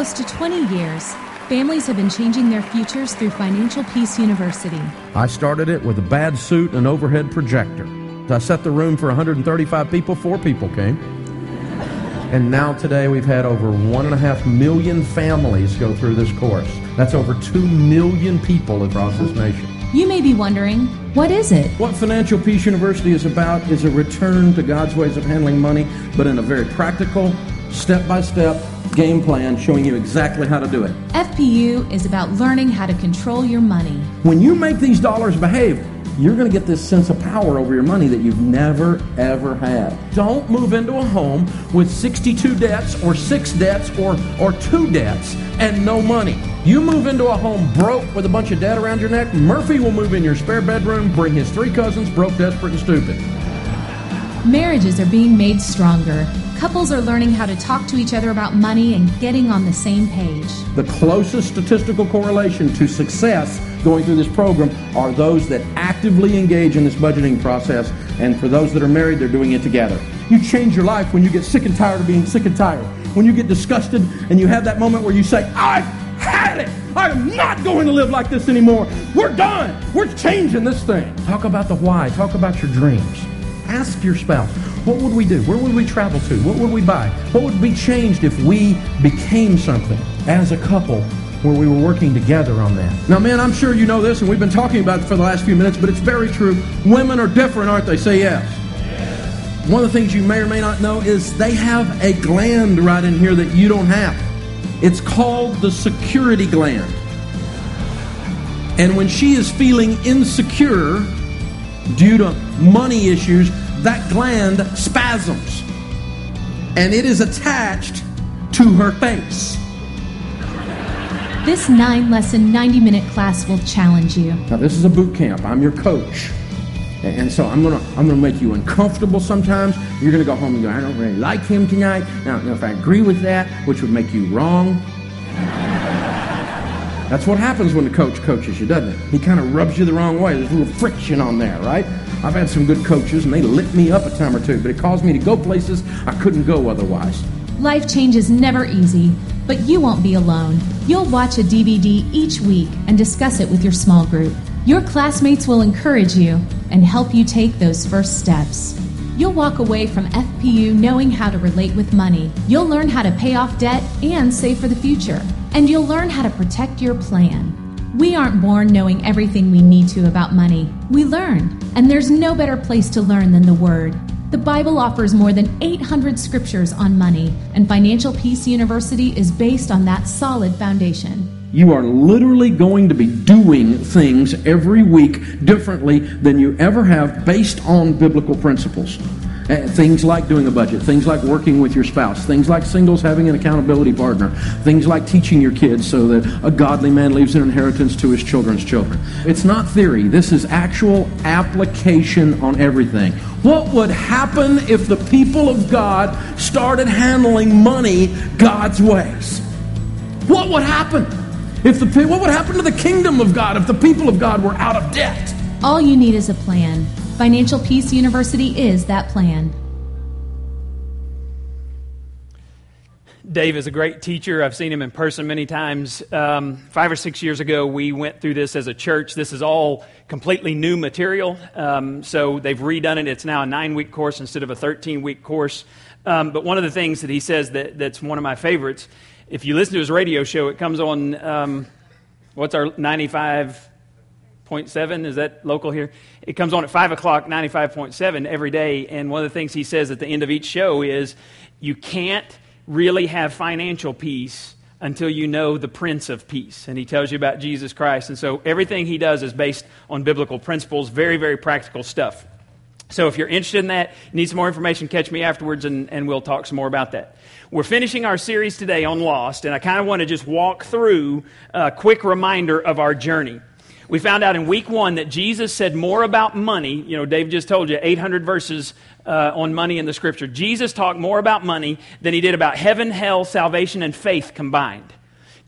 close to 20 years, families have been changing their futures through Financial Peace University. I started it with a bad suit and overhead projector. I set the room for 135 people, four people came. And now today we've had over one and a half million families go through this course. That's over two million people across this nation. You may be wondering, what is it? What Financial Peace University is about is a return to God's ways of handling money, but in a very practical, step by step game plan showing you exactly how to do it. FPU is about learning how to control your money. When you make these dollars behave, you're going to get this sense of power over your money that you've never, ever had. Don't move into a home with 62 debts or six debts or, or two debts and no money. You move into a home broke with a bunch of debt around your neck, Murphy will move in your spare bedroom, bring his three cousins, broke, desperate, and stupid. Marriages are being made stronger. Couples are learning how to talk to each other about money and getting on the same page. The closest statistical correlation to success going through this program are those that actively engage in this budgeting process. And for those that are married, they're doing it together. You change your life when you get sick and tired of being sick and tired. When you get disgusted and you have that moment where you say, I've had it. I am not going to live like this anymore. We're done. We're changing this thing. Talk about the why. Talk about your dreams. Ask your spouse, what would we do? Where would we travel to? What would we buy? What would be changed if we became something as a couple where we were working together on that. Now, man, I'm sure you know this, and we've been talking about it for the last few minutes, but it's very true. Women are different, aren't they? Say yes. yes. One of the things you may or may not know is they have a gland right in here that you don't have. It's called the security gland. And when she is feeling insecure due to money issues, that gland spasms. And it is attached to her face. This nine lesson, 90 minute class will challenge you. Now, this is a boot camp. I'm your coach. And so I'm gonna I'm gonna make you uncomfortable sometimes. You're gonna go home and go, I don't really like him tonight. Now, if I agree with that, which would make you wrong. That's what happens when the coach coaches you, doesn't it? He kind of rubs you the wrong way. There's a little friction on there, right? I've had some good coaches and they lit me up a time or two, but it caused me to go places I couldn't go otherwise. Life change is never easy, but you won't be alone. You'll watch a DVD each week and discuss it with your small group. Your classmates will encourage you and help you take those first steps. You'll walk away from FPU knowing how to relate with money. You'll learn how to pay off debt and save for the future. And you'll learn how to protect your plan. We aren't born knowing everything we need to about money. We learn, and there's no better place to learn than the Word. The Bible offers more than 800 scriptures on money, and Financial Peace University is based on that solid foundation. You are literally going to be doing things every week differently than you ever have based on biblical principles. Uh, things like doing a budget, things like working with your spouse, things like singles having an accountability partner, things like teaching your kids so that a godly man leaves an inheritance to his children's children. It's not theory, this is actual application on everything. What would happen if the people of God started handling money God's ways? What would happen? If the what would happen to the kingdom of God if the people of God were out of debt? All you need is a plan. Financial Peace University is that plan. Dave is a great teacher. I've seen him in person many times. Um, five or six years ago, we went through this as a church. This is all completely new material. Um, so they've redone it. It's now a nine week course instead of a 13 week course. Um, but one of the things that he says that, that's one of my favorites, if you listen to his radio show, it comes on, um, what's our 95 95.7. Is that local here? It comes on at 5 o'clock, 95.7 every day. And one of the things he says at the end of each show is you can't really have financial peace until you know the Prince of Peace. And he tells you about Jesus Christ. And so everything he does is based on biblical principles, very, very practical stuff. So if you're interested in that, need some more information, catch me afterwards and, and we'll talk some more about that. We're finishing our series today on Lost, and I kind of want to just walk through a quick reminder of our journey. We found out in week one that Jesus said more about money. You know, Dave just told you 800 verses uh, on money in the scripture. Jesus talked more about money than he did about heaven, hell, salvation, and faith combined.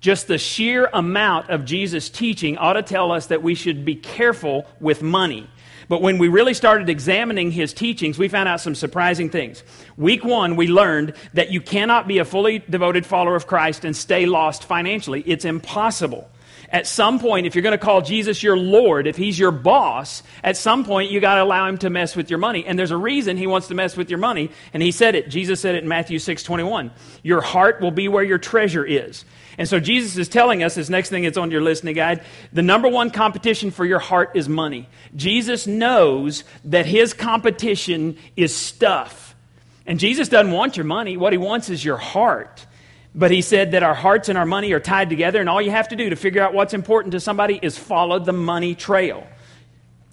Just the sheer amount of Jesus' teaching ought to tell us that we should be careful with money. But when we really started examining his teachings, we found out some surprising things. Week one, we learned that you cannot be a fully devoted follower of Christ and stay lost financially. It's impossible. At some point, if you're going to call Jesus your Lord, if he's your boss, at some point you got to allow him to mess with your money. And there's a reason he wants to mess with your money. And he said it. Jesus said it in Matthew 6 21. Your heart will be where your treasure is. And so Jesus is telling us, this next thing that's on your listening guide, the number one competition for your heart is money. Jesus knows that his competition is stuff. And Jesus doesn't want your money. What he wants is your heart. But he said that our hearts and our money are tied together, and all you have to do to figure out what's important to somebody is follow the money trail.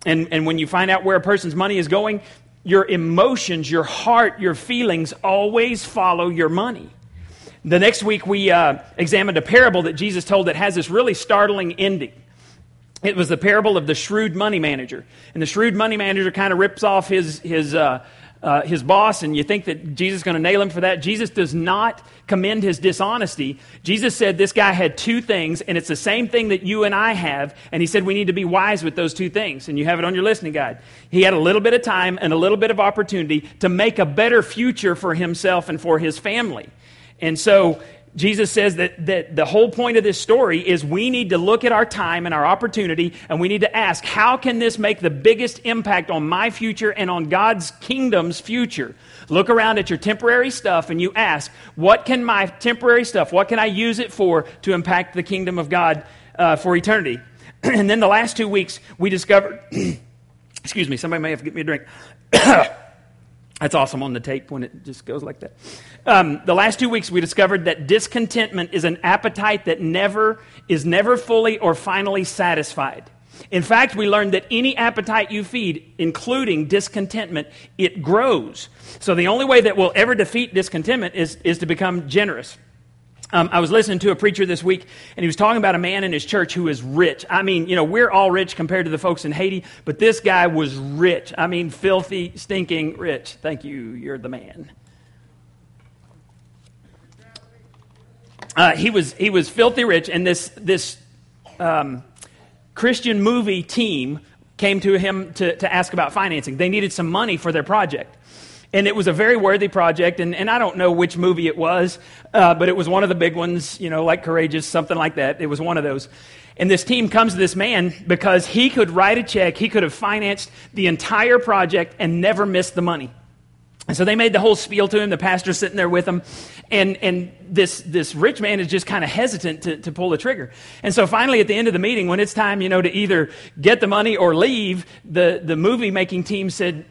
And, and when you find out where a person's money is going, your emotions, your heart, your feelings always follow your money. The next week, we uh, examined a parable that Jesus told that has this really startling ending. It was the parable of the shrewd money manager. And the shrewd money manager kind of rips off his, his, uh, uh, his boss, and you think that Jesus is going to nail him for that. Jesus does not commend his dishonesty. Jesus said this guy had two things, and it's the same thing that you and I have. And he said we need to be wise with those two things. And you have it on your listening guide. He had a little bit of time and a little bit of opportunity to make a better future for himself and for his family. And so Jesus says that, that the whole point of this story is we need to look at our time and our opportunity and we need to ask, how can this make the biggest impact on my future and on God's kingdom's future? Look around at your temporary stuff and you ask, what can my temporary stuff, what can I use it for to impact the kingdom of God uh, for eternity? and then the last two weeks, we discovered, excuse me, somebody may have to get me a drink. That's awesome on the tape when it just goes like that. Um, the last two weeks, we discovered that discontentment is an appetite that never is never fully or finally satisfied. In fact, we learned that any appetite you feed, including discontentment, it grows. So the only way that we'll ever defeat discontentment is, is to become generous. Um, I was listening to a preacher this week, and he was talking about a man in his church who is rich. I mean, you know, we're all rich compared to the folks in Haiti, but this guy was rich. I mean, filthy, stinking rich. Thank you. You're the man. Uh, he was he was filthy rich, and this this um, Christian movie team came to him to, to ask about financing. They needed some money for their project. And it was a very worthy project, and, and I don't know which movie it was, uh, but it was one of the big ones, you know, like Courageous, something like that. It was one of those. And this team comes to this man because he could write a check, he could have financed the entire project and never missed the money. And so they made the whole spiel to him. The pastor's sitting there with him. And, and this, this rich man is just kind of hesitant to, to pull the trigger. And so finally, at the end of the meeting, when it's time, you know, to either get the money or leave, the, the movie making team said,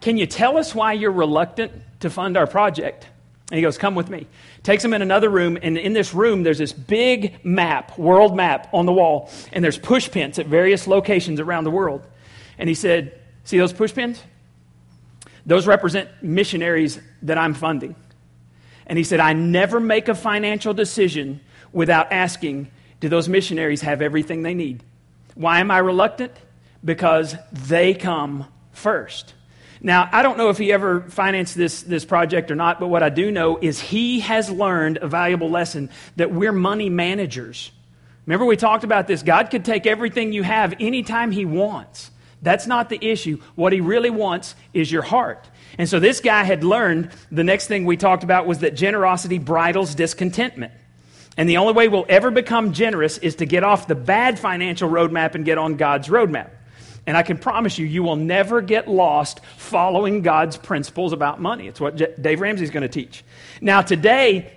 can you tell us why you're reluctant to fund our project? And he goes, Come with me. Takes him in another room, and in this room, there's this big map, world map on the wall, and there's push pins at various locations around the world. And he said, See those push pins? Those represent missionaries that I'm funding. And he said, I never make a financial decision without asking, Do those missionaries have everything they need? Why am I reluctant? Because they come first. Now, I don't know if he ever financed this, this project or not, but what I do know is he has learned a valuable lesson that we're money managers. Remember, we talked about this. God could take everything you have anytime he wants. That's not the issue. What he really wants is your heart. And so this guy had learned the next thing we talked about was that generosity bridles discontentment. And the only way we'll ever become generous is to get off the bad financial roadmap and get on God's roadmap. And I can promise you, you will never get lost following God's principles about money. It's what J- Dave Ramsey is going to teach. Now, today,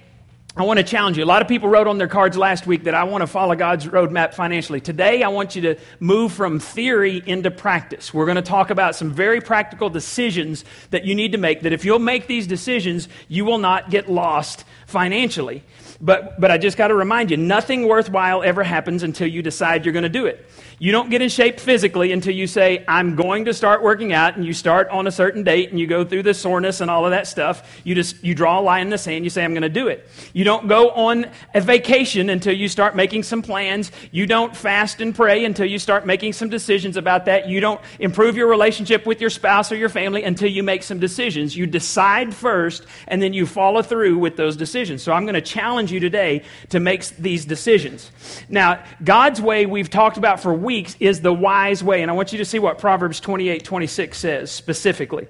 I want to challenge you. A lot of people wrote on their cards last week that I want to follow God's roadmap financially. Today, I want you to move from theory into practice. We're going to talk about some very practical decisions that you need to make, that if you'll make these decisions, you will not get lost financially. But, but I just got to remind you nothing worthwhile ever happens until you decide you're going to do it. You don't get in shape physically until you say, I'm going to start working out, and you start on a certain date, and you go through the soreness and all of that stuff. You just you draw a line in the sand, you say, I'm going to do it. You don't go on a vacation until you start making some plans. You don't fast and pray until you start making some decisions about that. You don't improve your relationship with your spouse or your family until you make some decisions. You decide first, and then you follow through with those decisions. So I'm going to challenge you today to make these decisions. Now, God's way we've talked about for weeks is the wise way. And I want you to see what Proverbs 28 26 says specifically.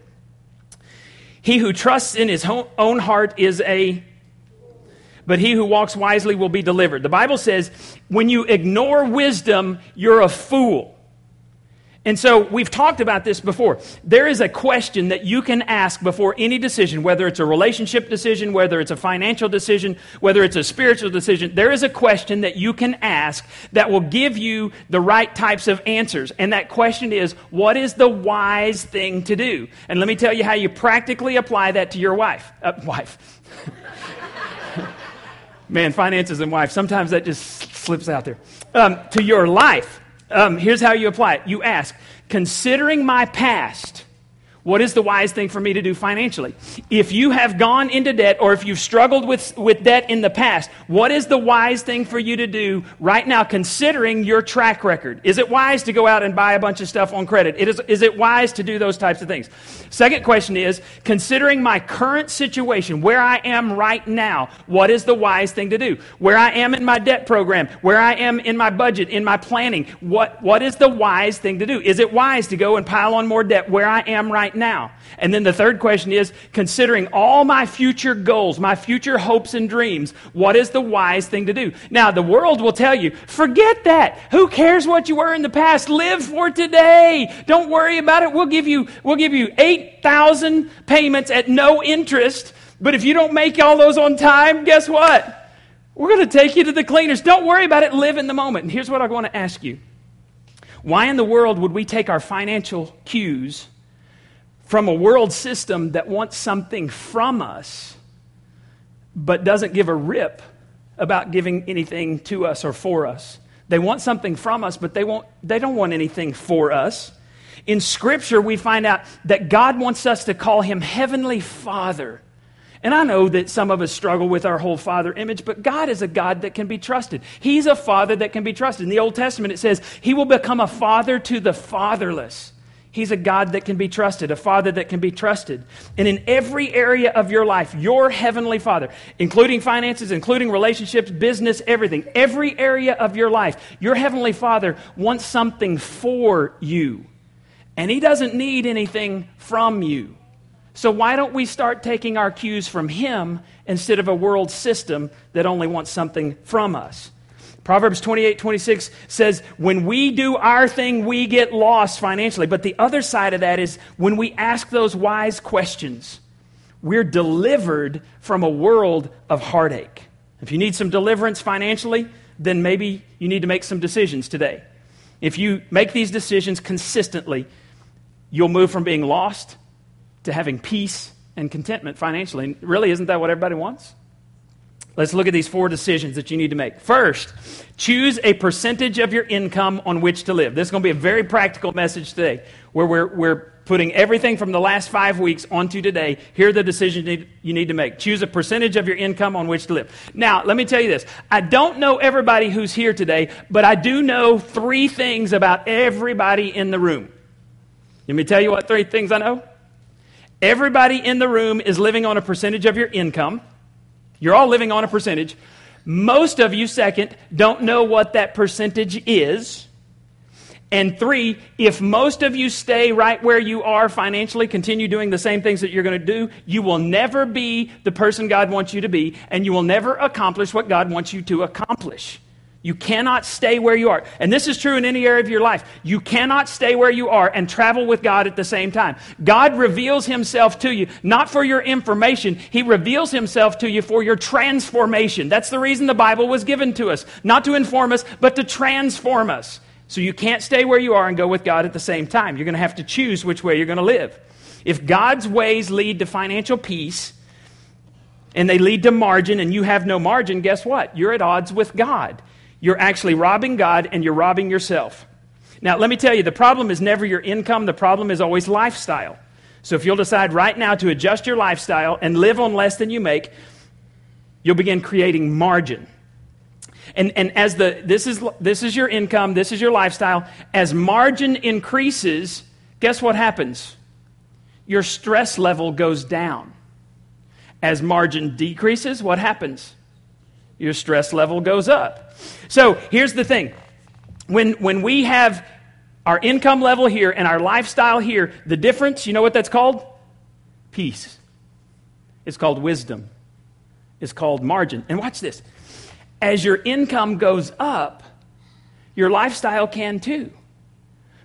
He who trusts in his own heart is a but he who walks wisely will be delivered. The Bible says, when you ignore wisdom, you're a fool. And so we've talked about this before. There is a question that you can ask before any decision, whether it's a relationship decision, whether it's a financial decision, whether it's a spiritual decision. There is a question that you can ask that will give you the right types of answers. And that question is, what is the wise thing to do? And let me tell you how you practically apply that to your wife. Uh, wife. Man, finances and wife, sometimes that just slips out there. Um, to your life. Um, here's how you apply it. You ask, considering my past, what is the wise thing for me to do financially? If you have gone into debt or if you've struggled with, with debt in the past, what is the wise thing for you to do right now, considering your track record? Is it wise to go out and buy a bunch of stuff on credit? It is, is it wise to do those types of things? Second question is considering my current situation, where I am right now, what is the wise thing to do? Where I am in my debt program, where I am in my budget, in my planning, what, what is the wise thing to do? Is it wise to go and pile on more debt where I am right right now? And then the third question is considering all my future goals, my future hopes and dreams, what is the wise thing to do? Now, the world will tell you, forget that. Who cares what you were in the past? Live for today. Don't worry about it. We'll give you, we'll give you 8,000 payments at no interest. But if you don't make all those on time, guess what? We're going to take you to the cleaners. Don't worry about it. Live in the moment. And here's what I want to ask you. Why in the world would we take our financial cues from a world system that wants something from us, but doesn't give a rip about giving anything to us or for us. They want something from us, but they, won't, they don't want anything for us. In Scripture, we find out that God wants us to call Him Heavenly Father. And I know that some of us struggle with our whole father image, but God is a God that can be trusted. He's a father that can be trusted. In the Old Testament, it says, He will become a father to the fatherless. He's a God that can be trusted, a Father that can be trusted. And in every area of your life, your Heavenly Father, including finances, including relationships, business, everything, every area of your life, your Heavenly Father wants something for you. And He doesn't need anything from you. So why don't we start taking our cues from Him instead of a world system that only wants something from us? Proverbs 28 26 says, When we do our thing, we get lost financially. But the other side of that is when we ask those wise questions, we're delivered from a world of heartache. If you need some deliverance financially, then maybe you need to make some decisions today. If you make these decisions consistently, you'll move from being lost to having peace and contentment financially. And really, isn't that what everybody wants? Let's look at these four decisions that you need to make. First, choose a percentage of your income on which to live. This is going to be a very practical message today where we're, we're putting everything from the last five weeks onto today. Here are the decisions you need to make. Choose a percentage of your income on which to live. Now, let me tell you this. I don't know everybody who's here today, but I do know three things about everybody in the room. Let me tell you what three things I know. Everybody in the room is living on a percentage of your income. You're all living on a percentage. Most of you, second, don't know what that percentage is. And three, if most of you stay right where you are financially, continue doing the same things that you're going to do, you will never be the person God wants you to be, and you will never accomplish what God wants you to accomplish. You cannot stay where you are. And this is true in any area of your life. You cannot stay where you are and travel with God at the same time. God reveals himself to you, not for your information. He reveals himself to you for your transformation. That's the reason the Bible was given to us. Not to inform us, but to transform us. So you can't stay where you are and go with God at the same time. You're going to have to choose which way you're going to live. If God's ways lead to financial peace, and they lead to margin, and you have no margin, guess what? You're at odds with God you're actually robbing God and you're robbing yourself. Now, let me tell you, the problem is never your income, the problem is always lifestyle. So if you'll decide right now to adjust your lifestyle and live on less than you make, you'll begin creating margin. And, and as the, this is, this is your income, this is your lifestyle, as margin increases, guess what happens? Your stress level goes down. As margin decreases, what happens? Your stress level goes up. So here's the thing when, when we have our income level here and our lifestyle here, the difference, you know what that's called? Peace. It's called wisdom. It's called margin. And watch this. As your income goes up, your lifestyle can too.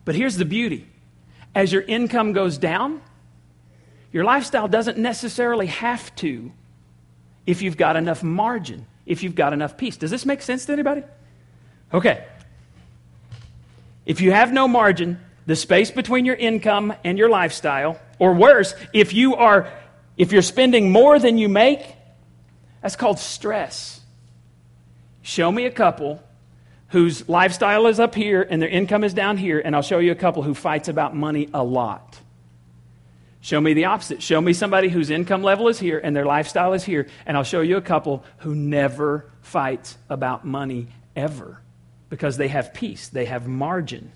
But here's the beauty as your income goes down, your lifestyle doesn't necessarily have to if you've got enough margin, if you've got enough peace. Does this make sense to anybody? Okay. If you have no margin, the space between your income and your lifestyle, or worse, if you are if you're spending more than you make, that's called stress. Show me a couple whose lifestyle is up here and their income is down here, and I'll show you a couple who fights about money a lot. Show me the opposite. Show me somebody whose income level is here and their lifestyle is here, and I'll show you a couple who never fights about money ever because they have peace, they have margin.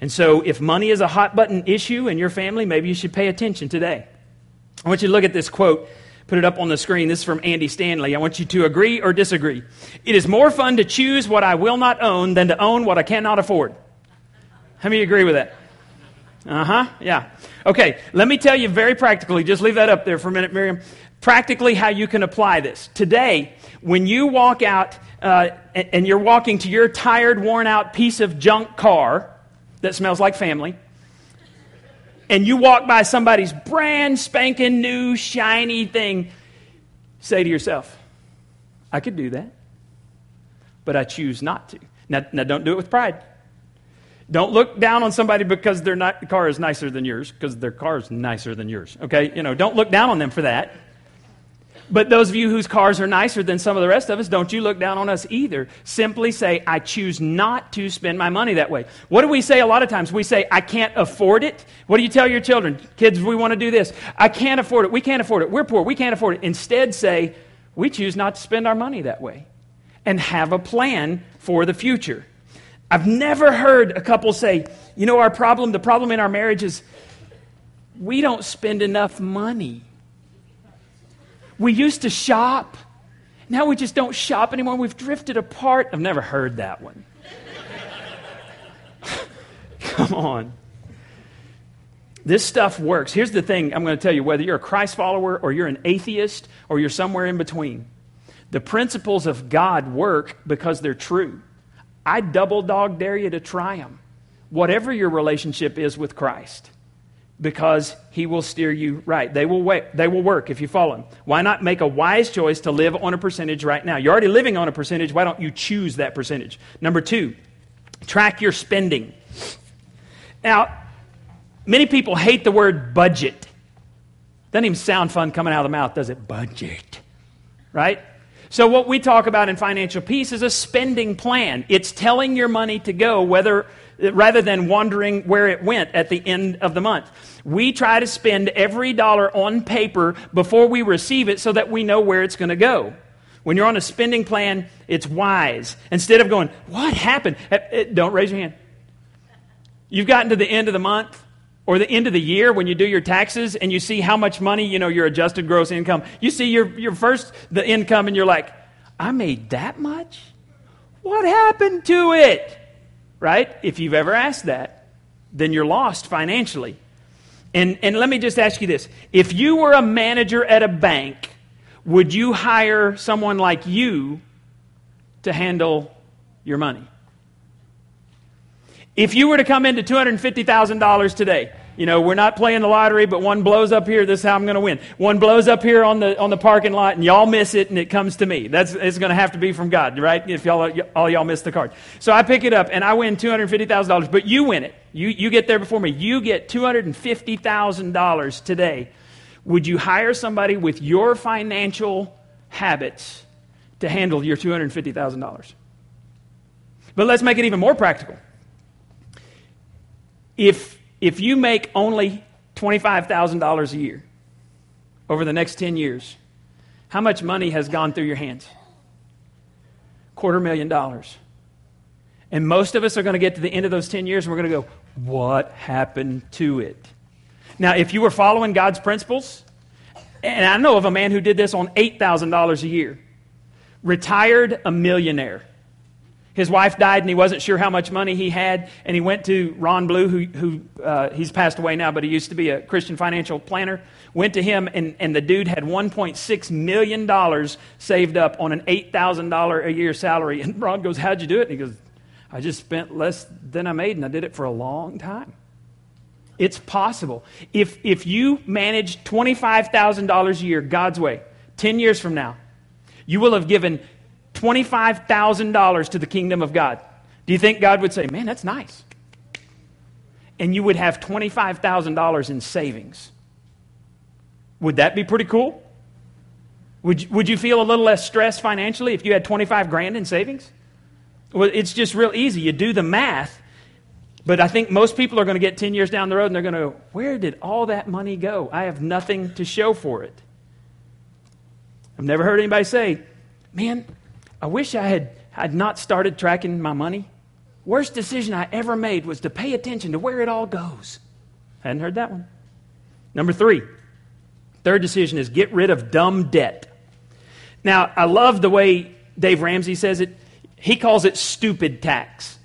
And so, if money is a hot button issue in your family, maybe you should pay attention today. I want you to look at this quote. Put it up on the screen. This is from Andy Stanley. I want you to agree or disagree. It is more fun to choose what I will not own than to own what I cannot afford. How many agree with that? Uh huh. Yeah. Okay. Let me tell you very practically. Just leave that up there for a minute, Miriam. Practically, how you can apply this. Today, when you walk out uh, and you're walking to your tired, worn out piece of junk car that smells like family, and you walk by somebody's brand spanking new, shiny thing, say to yourself, I could do that, but I choose not to. Now, now don't do it with pride. Don't look down on somebody because their car is nicer than yours, because their car is nicer than yours. Okay? You know, don't look down on them for that. But those of you whose cars are nicer than some of the rest of us, don't you look down on us either. Simply say, I choose not to spend my money that way. What do we say a lot of times? We say, I can't afford it. What do you tell your children? Kids, we want to do this. I can't afford it. We can't afford it. We're poor. We can't afford it. Instead, say, we choose not to spend our money that way and have a plan for the future. I've never heard a couple say, you know, our problem, the problem in our marriage is we don't spend enough money. We used to shop. Now we just don't shop anymore. We've drifted apart. I've never heard that one. Come on. This stuff works. Here's the thing I'm going to tell you whether you're a Christ follower or you're an atheist or you're somewhere in between, the principles of God work because they're true. I double dog dare you to try them. Whatever your relationship is with Christ, because he will steer you right. They will, wait, they will work if you follow him. Why not make a wise choice to live on a percentage right now? You're already living on a percentage. Why don't you choose that percentage? Number two, track your spending. Now, many people hate the word budget. Doesn't even sound fun coming out of the mouth, does it? Budget. Right? So, what we talk about in financial peace is a spending plan. It's telling your money to go whether rather than wondering where it went at the end of the month. We try to spend every dollar on paper before we receive it so that we know where it's going to go. When you're on a spending plan, it's wise. Instead of going, What happened? Eh, eh, don't raise your hand. You've gotten to the end of the month or the end of the year when you do your taxes and you see how much money, you know, your adjusted gross income. You see your, your first the income and you're like, I made that much? What happened to it? right? If you've ever asked that, then you're lost financially. And, and let me just ask you this if you were a manager at a bank, would you hire someone like you to handle your money? If you were to come into $250,000 today, you know, we're not playing the lottery, but one blows up here. This is how I'm going to win. One blows up here on the on the parking lot, and y'all miss it, and it comes to me. That's it's going to have to be from God, right? If y'all all y'all miss the card, so I pick it up and I win two hundred fifty thousand dollars. But you win it. You you get there before me. You get two hundred and fifty thousand dollars today. Would you hire somebody with your financial habits to handle your two hundred fifty thousand dollars? But let's make it even more practical. If if you make only $25,000 a year over the next 10 years, how much money has gone through your hands? Quarter million dollars. And most of us are going to get to the end of those 10 years and we're going to go, What happened to it? Now, if you were following God's principles and I know of a man who did this on $8,000 a year. Retired a millionaire. His wife died and he wasn't sure how much money he had. And he went to Ron Blue, who, who uh, he's passed away now, but he used to be a Christian financial planner. Went to him, and, and the dude had $1.6 million saved up on an $8,000 a year salary. And Ron goes, How'd you do it? And he goes, I just spent less than I made, and I did it for a long time. It's possible. If, if you manage $25,000 a year God's way, 10 years from now, you will have given $25,000 to the kingdom of God. Do you think God would say, Man, that's nice? And you would have $25,000 in savings. Would that be pretty cool? Would you, would you feel a little less stressed financially if you had 25 grand in savings? Well, it's just real easy. You do the math. But I think most people are going to get 10 years down the road and they're going to go, Where did all that money go? I have nothing to show for it. I've never heard anybody say, Man, I wish I had, had not started tracking my money. Worst decision I ever made was to pay attention to where it all goes. Hadn't heard that one. Number three, third decision is get rid of dumb debt. Now, I love the way Dave Ramsey says it. He calls it stupid tax.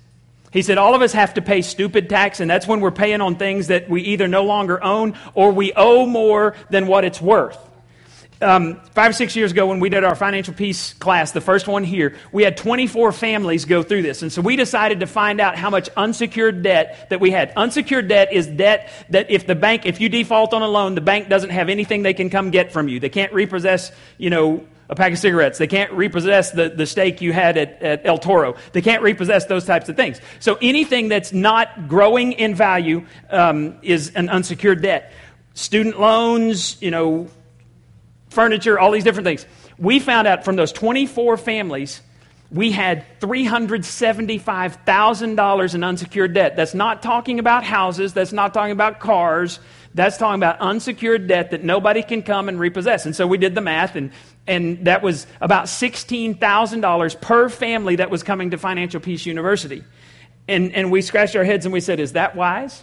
He said, All of us have to pay stupid tax, and that's when we're paying on things that we either no longer own or we owe more than what it's worth um, five or six years ago when we did our financial peace class, the first one here, we had 24 families go through this. And so we decided to find out how much unsecured debt that we had. Unsecured debt is debt that if the bank, if you default on a loan, the bank doesn't have anything they can come get from you. They can't repossess, you know, a pack of cigarettes. They can't repossess the, the steak you had at, at El Toro. They can't repossess those types of things. So anything that's not growing in value um, is an unsecured debt. Student loans, you know, furniture, all these different things. We found out from those 24 families, we had $375,000 in unsecured debt. That's not talking about houses, that's not talking about cars, that's talking about unsecured debt that nobody can come and repossess. And so we did the math, and, and that was about $16,000 per family that was coming to Financial Peace University. And, and we scratched our heads and we said, Is that wise?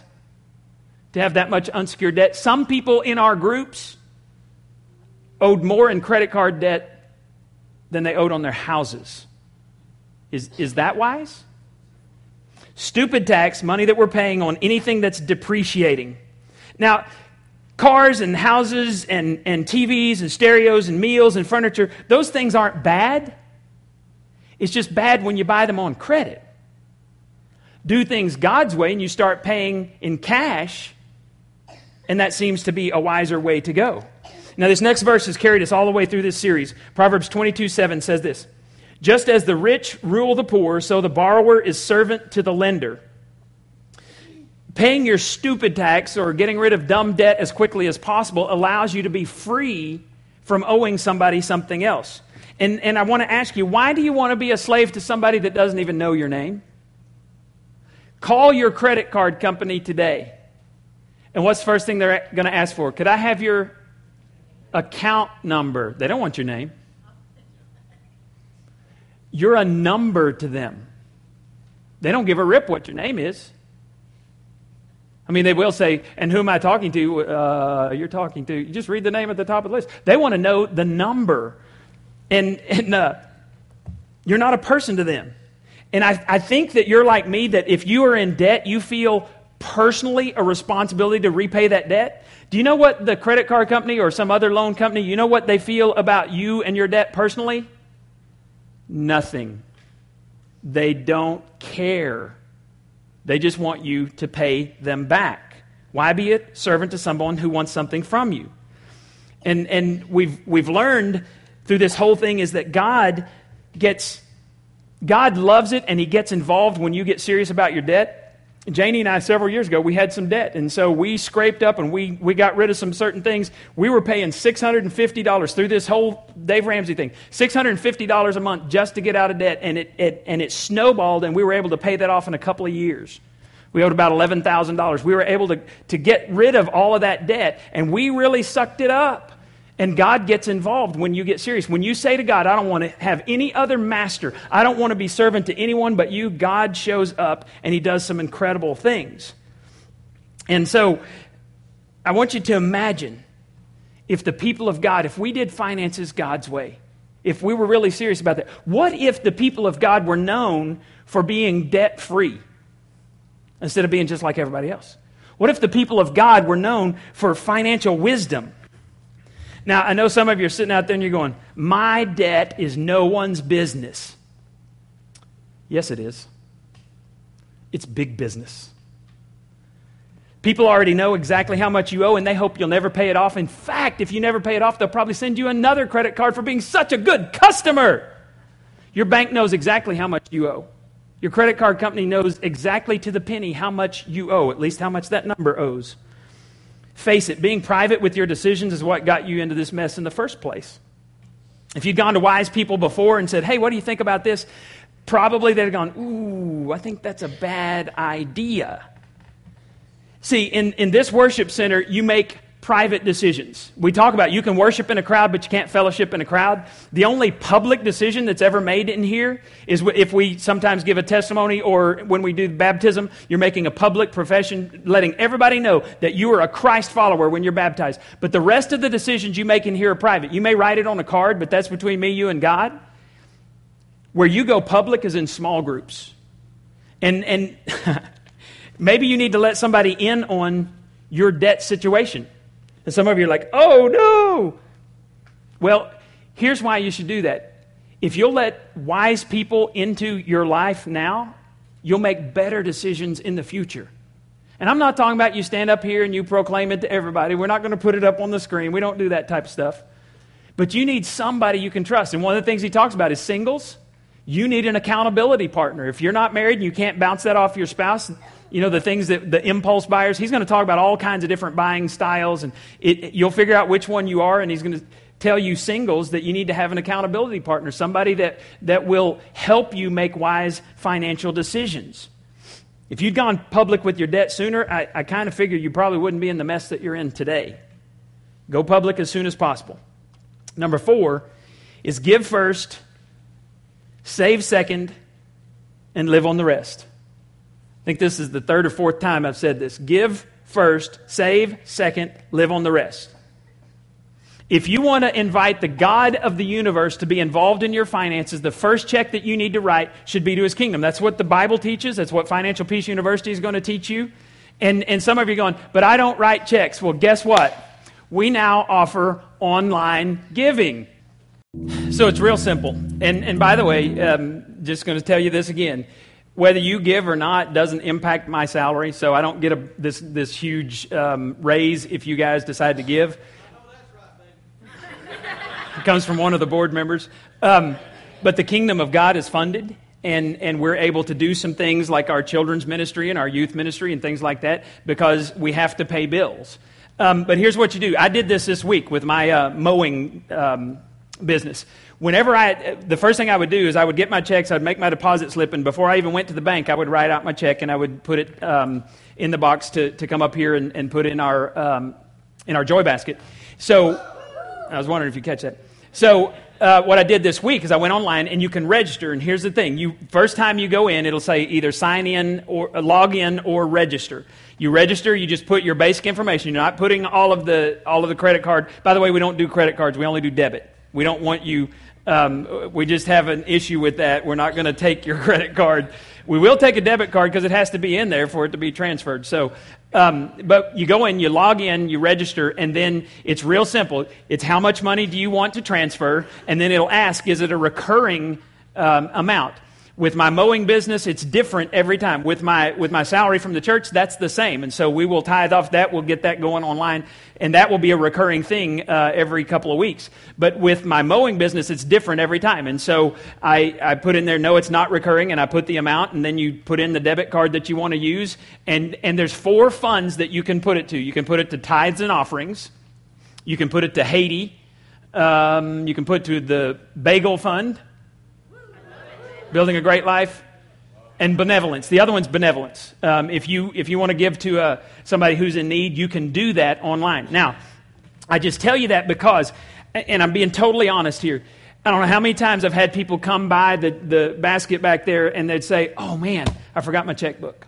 To have that much unsecured debt? Some people in our groups, owed more in credit card debt than they owed on their houses. Is, is that wise? Stupid tax, money that we're paying on anything that's depreciating. Now, cars and houses and, and TVs and stereos and meals and furniture, those things aren't bad. It's just bad when you buy them on credit. Do things God's way and you start paying in cash, and that seems to be a wiser way to go. Now, this next verse has carried us all the way through this series. Proverbs 22 7 says this Just as the rich rule the poor, so the borrower is servant to the lender. Paying your stupid tax or getting rid of dumb debt as quickly as possible allows you to be free from owing somebody something else. And, and I want to ask you, why do you want to be a slave to somebody that doesn't even know your name? Call your credit card company today. And what's the first thing they're going to ask for? Could I have your account number. They don't want your name. You're a number to them. They don't give a rip what your name is. I mean, they will say, and who am I talking to? Uh, you're talking to, you just read the name at the top of the list. They want to know the number. And, and uh, you're not a person to them. And I, I think that you're like me, that if you are in debt, you feel personally a responsibility to repay that debt. Do you know what the credit card company or some other loan company, you know what they feel about you and your debt personally? Nothing. They don't care. They just want you to pay them back. Why be a servant to someone who wants something from you? And, and we've, we've learned through this whole thing is that God gets, God loves it and He gets involved when you get serious about your debt. Janie and I, several years ago, we had some debt. And so we scraped up and we, we got rid of some certain things. We were paying $650 through this whole Dave Ramsey thing $650 a month just to get out of debt. And it, it, and it snowballed, and we were able to pay that off in a couple of years. We owed about $11,000. We were able to, to get rid of all of that debt, and we really sucked it up. And God gets involved when you get serious. When you say to God, I don't want to have any other master, I don't want to be servant to anyone but you, God shows up and he does some incredible things. And so I want you to imagine if the people of God, if we did finances God's way, if we were really serious about that, what if the people of God were known for being debt free instead of being just like everybody else? What if the people of God were known for financial wisdom? Now, I know some of you are sitting out there and you're going, My debt is no one's business. Yes, it is. It's big business. People already know exactly how much you owe and they hope you'll never pay it off. In fact, if you never pay it off, they'll probably send you another credit card for being such a good customer. Your bank knows exactly how much you owe. Your credit card company knows exactly to the penny how much you owe, at least how much that number owes. Face it, being private with your decisions is what got you into this mess in the first place. If you'd gone to wise people before and said, hey, what do you think about this? Probably they'd have gone, ooh, I think that's a bad idea. See, in, in this worship center, you make private decisions. We talk about you can worship in a crowd, but you can't fellowship in a crowd. The only public decision that's ever made in here is if we sometimes give a testimony or when we do baptism, you're making a public profession, letting everybody know that you are a Christ follower when you're baptized. But the rest of the decisions you make in here are private. You may write it on a card, but that's between me, you, and God. Where you go public is in small groups. And, and maybe you need to let somebody in on your debt situation. And some of you are like, oh no. Well, here's why you should do that. If you'll let wise people into your life now, you'll make better decisions in the future. And I'm not talking about you stand up here and you proclaim it to everybody. We're not going to put it up on the screen. We don't do that type of stuff. But you need somebody you can trust. And one of the things he talks about is singles. You need an accountability partner. If you're not married and you can't bounce that off your spouse, you know, the things that the impulse buyers, he's going to talk about all kinds of different buying styles, and it, you'll figure out which one you are, and he's going to tell you singles that you need to have an accountability partner, somebody that, that will help you make wise financial decisions. If you'd gone public with your debt sooner, I, I kind of figure you probably wouldn't be in the mess that you're in today. Go public as soon as possible. Number four is give first, save second, and live on the rest I think this is the third or fourth time I've said this. Give first, save second, live on the rest. If you want to invite the God of the universe to be involved in your finances, the first check that you need to write should be to his kingdom. That's what the Bible teaches. That's what Financial Peace University is going to teach you. And, and some of you are going, but I don't write checks. Well, guess what? We now offer online giving. So it's real simple. And, and by the way, um, just going to tell you this again whether you give or not doesn't impact my salary, so I don't get a, this, this huge um, raise if you guys decide to give. it comes from one of the board members. Um, but the kingdom of God is funded, and, and we're able to do some things like our children's ministry and our youth ministry and things like that because we have to pay bills. Um, but here's what you do I did this this week with my uh, mowing um, business whenever I, the first thing I would do is I would get my checks, I'd make my deposit slip, and before I even went to the bank, I would write out my check and I would put it um, in the box to, to come up here and, and put in our, um, in our joy basket. So I was wondering if you catch that. So uh, what I did this week is I went online and you can register. And here's the thing: you first time you go in, it'll say either sign in or uh, log in or register. You register, you just put your basic information. You're not putting all of the all of the credit card. By the way, we don't do credit cards. We only do debit. We don't want you um, we just have an issue with that. We're not going to take your credit card. We will take a debit card because it has to be in there for it to be transferred. So, um, but you go in, you log in, you register, and then it's real simple. It's how much money do you want to transfer, and then it'll ask, is it a recurring um, amount? With my mowing business, it's different every time. With my, with my salary from the church, that's the same. And so we will tithe off that. We'll get that going online. And that will be a recurring thing uh, every couple of weeks. But with my mowing business, it's different every time. And so I, I put in there, no, it's not recurring. And I put the amount. And then you put in the debit card that you want to use. And, and there's four funds that you can put it to. You can put it to tithes and offerings. You can put it to Haiti. Um, you can put to the bagel fund building a great life, and benevolence. The other one's benevolence. Um, if you if you want to give to uh, somebody who's in need, you can do that online. Now, I just tell you that because, and I'm being totally honest here. I don't know how many times I've had people come by the, the basket back there and they'd say, Oh man, I forgot my checkbook.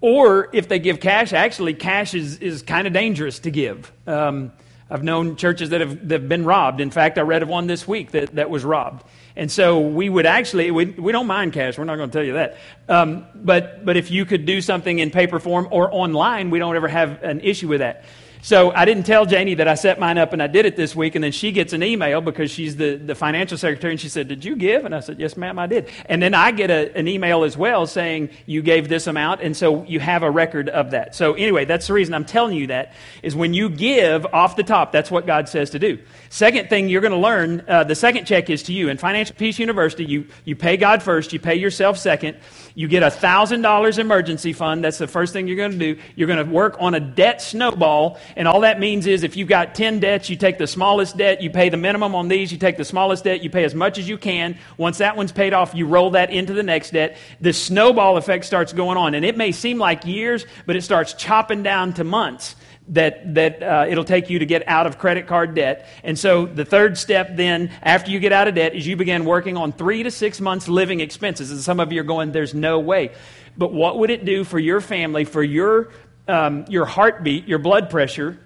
Or if they give cash, actually, cash is, is kind of dangerous to give. Um, I've known churches that have, that have been robbed. In fact, I read of one this week that, that was robbed. And so we would actually, we, we don't mind cash. We're not going to tell you that. Um, but, but if you could do something in paper form or online, we don't ever have an issue with that. So I didn't tell Janie that I set mine up and I did it this week, and then she gets an email because she's the, the financial secretary, and she said, Did you give? And I said, Yes, ma'am, I did. And then I get a, an email as well saying, You gave this amount, and so you have a record of that. So anyway, that's the reason I'm telling you that, is when you give off the top, that's what God says to do. Second thing you're going to learn, uh, the second check is to you. In Financial Peace University, you, you pay God first, you pay yourself second. You get a $1,000 emergency fund. That's the first thing you're going to do. You're going to work on a debt snowball. And all that means is if you've got 10 debts, you take the smallest debt, you pay the minimum on these, you take the smallest debt, you pay as much as you can. Once that one's paid off, you roll that into the next debt. The snowball effect starts going on. And it may seem like years, but it starts chopping down to months that, that uh, it'll take you to get out of credit card debt. And so the third step then, after you get out of debt, is you begin working on three to six months living expenses. And some of you are going, there's no way. But what would it do for your family, for your, um, your heartbeat, your blood pressure,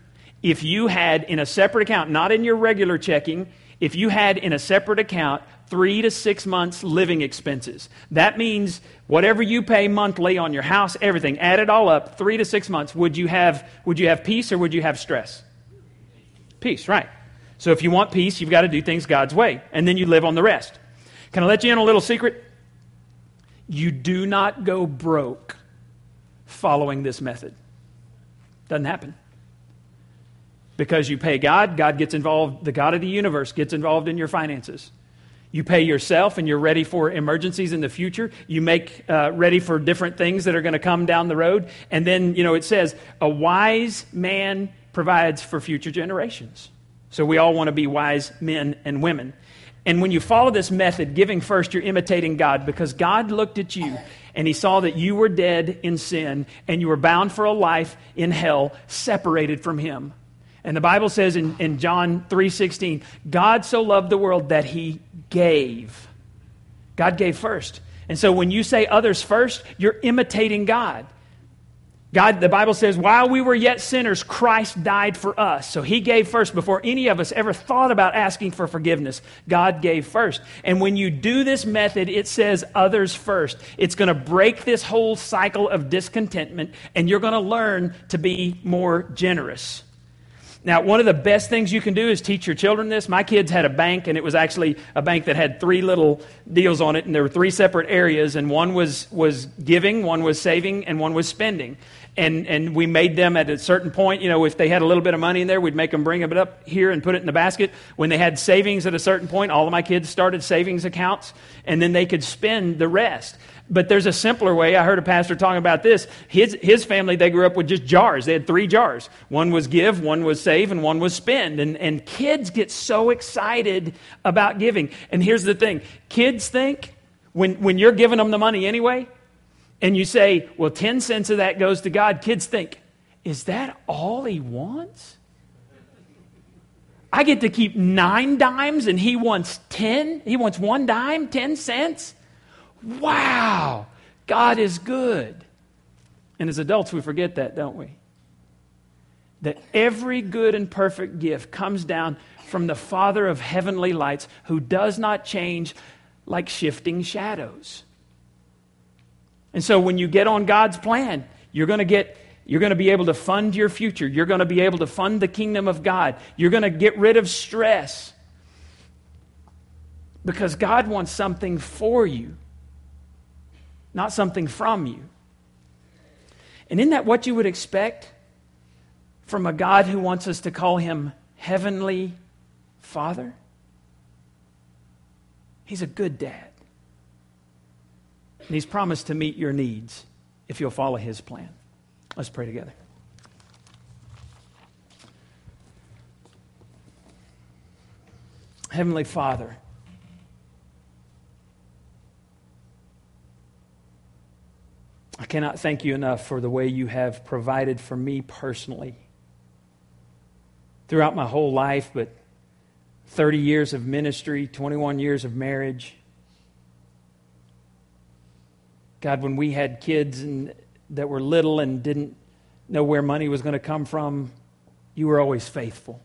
if you had in a separate account, not in your regular checking, if you had in a separate account three to six months living expenses. That means whatever you pay monthly on your house, everything, add it all up, three to six months, would you have, would you have peace or would you have stress? Peace, right. So if you want peace, you've got to do things God's way, and then you live on the rest. Can I let you in a little secret? You do not go broke following this method. Doesn't happen. Because you pay God, God gets involved, the God of the universe gets involved in your finances. You pay yourself and you're ready for emergencies in the future. You make uh, ready for different things that are going to come down the road. And then, you know, it says, a wise man provides for future generations. So we all want to be wise men and women. And when you follow this method, giving first, you're imitating God because God looked at you and he saw that you were dead in sin and you were bound for a life in hell separated from him. And the Bible says in, in John 3:16, God so loved the world that he gave. God gave first. And so when you say others first, you're imitating God. God, the Bible says, while we were yet sinners, Christ died for us. So he gave first before any of us ever thought about asking for forgiveness. God gave first. And when you do this method, it says others first. It's going to break this whole cycle of discontentment, and you're going to learn to be more generous. Now, one of the best things you can do is teach your children this. My kids had a bank, and it was actually a bank that had three little deals on it, and there were three separate areas, and one was, was giving, one was saving, and one was spending. And, and we made them at a certain point, you know, if they had a little bit of money in there, we'd make them bring it up here and put it in the basket. When they had savings at a certain point, all of my kids started savings accounts, and then they could spend the rest. But there's a simpler way. I heard a pastor talking about this. His, his family, they grew up with just jars. They had three jars. One was give, one was save, and one was spend. And, and kids get so excited about giving. And here's the thing kids think when, when you're giving them the money anyway, and you say, well, 10 cents of that goes to God, kids think, is that all he wants? I get to keep nine dimes and he wants 10? He wants one dime, 10 cents? wow, God is good. And as adults, we forget that, don't we? That every good and perfect gift comes down from the Father of heavenly lights who does not change like shifting shadows. And so when you get on God's plan, you're going to get you're going to be able to fund your future. You're going to be able to fund the kingdom of God. You're going to get rid of stress. Because God wants something for you not something from you. And isn't that what you would expect from a God who wants us to call him Heavenly Father? He's a good dad. And he's promised to meet your needs if you'll follow his plan. Let's pray together. Heavenly Father, I cannot thank you enough for the way you have provided for me personally throughout my whole life, but 30 years of ministry, 21 years of marriage. God, when we had kids and, that were little and didn't know where money was going to come from, you were always faithful.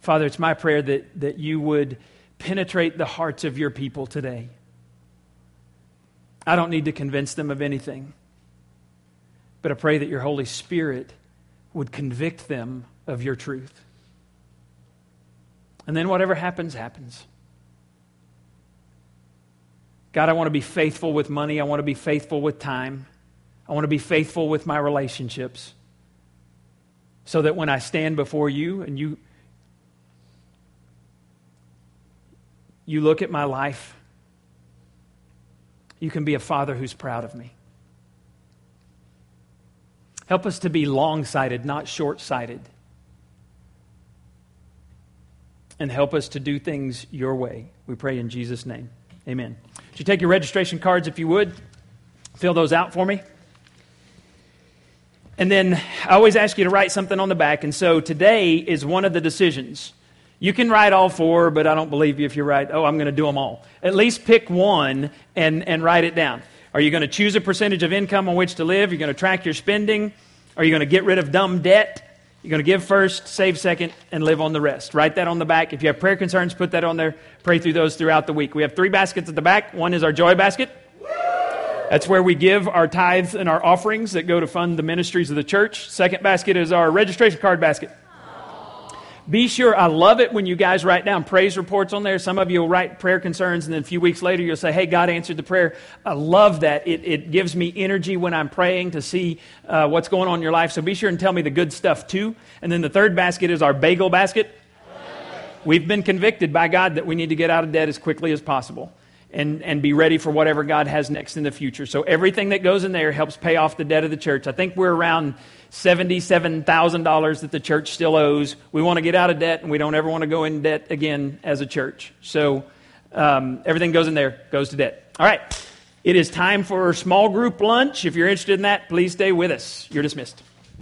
Father, it's my prayer that, that you would penetrate the hearts of your people today. I don't need to convince them of anything, but I pray that your Holy Spirit would convict them of your truth. And then whatever happens, happens. God, I want to be faithful with money. I want to be faithful with time. I want to be faithful with my relationships. So that when I stand before you and you you look at my life, you can be a father who's proud of me. Help us to be long sighted, not short sighted. And help us to do things your way. We pray in Jesus' name. Amen. Would you take your registration cards if you would? Fill those out for me. And then I always ask you to write something on the back. And so today is one of the decisions. You can write all four, but I don't believe you if you write, oh, I'm going to do them all. At least pick one and, and write it down. Are you going to choose a percentage of income on which to live? Are You're going to track your spending? Are you going to get rid of dumb debt? You're going to give first, save second, and live on the rest. Write that on the back. If you have prayer concerns, put that on there. Pray through those throughout the week. We have three baskets at the back. One is our joy basket. That's where we give our tithes and our offerings that go to fund the ministries of the church. Second basket is our registration card basket. Be sure, I love it when you guys write down praise reports on there. Some of you will write prayer concerns, and then a few weeks later you'll say, Hey, God answered the prayer. I love that. It, it gives me energy when I'm praying to see uh, what's going on in your life. So be sure and tell me the good stuff too. And then the third basket is our bagel basket. We've been convicted by God that we need to get out of debt as quickly as possible and, and be ready for whatever God has next in the future. So everything that goes in there helps pay off the debt of the church. I think we're around $77,000 that the church still owes. We want to get out of debt, and we don't ever want to go in debt again as a church. So um, everything goes in there, goes to debt. All right. It is time for small group lunch. If you're interested in that, please stay with us. You're dismissed.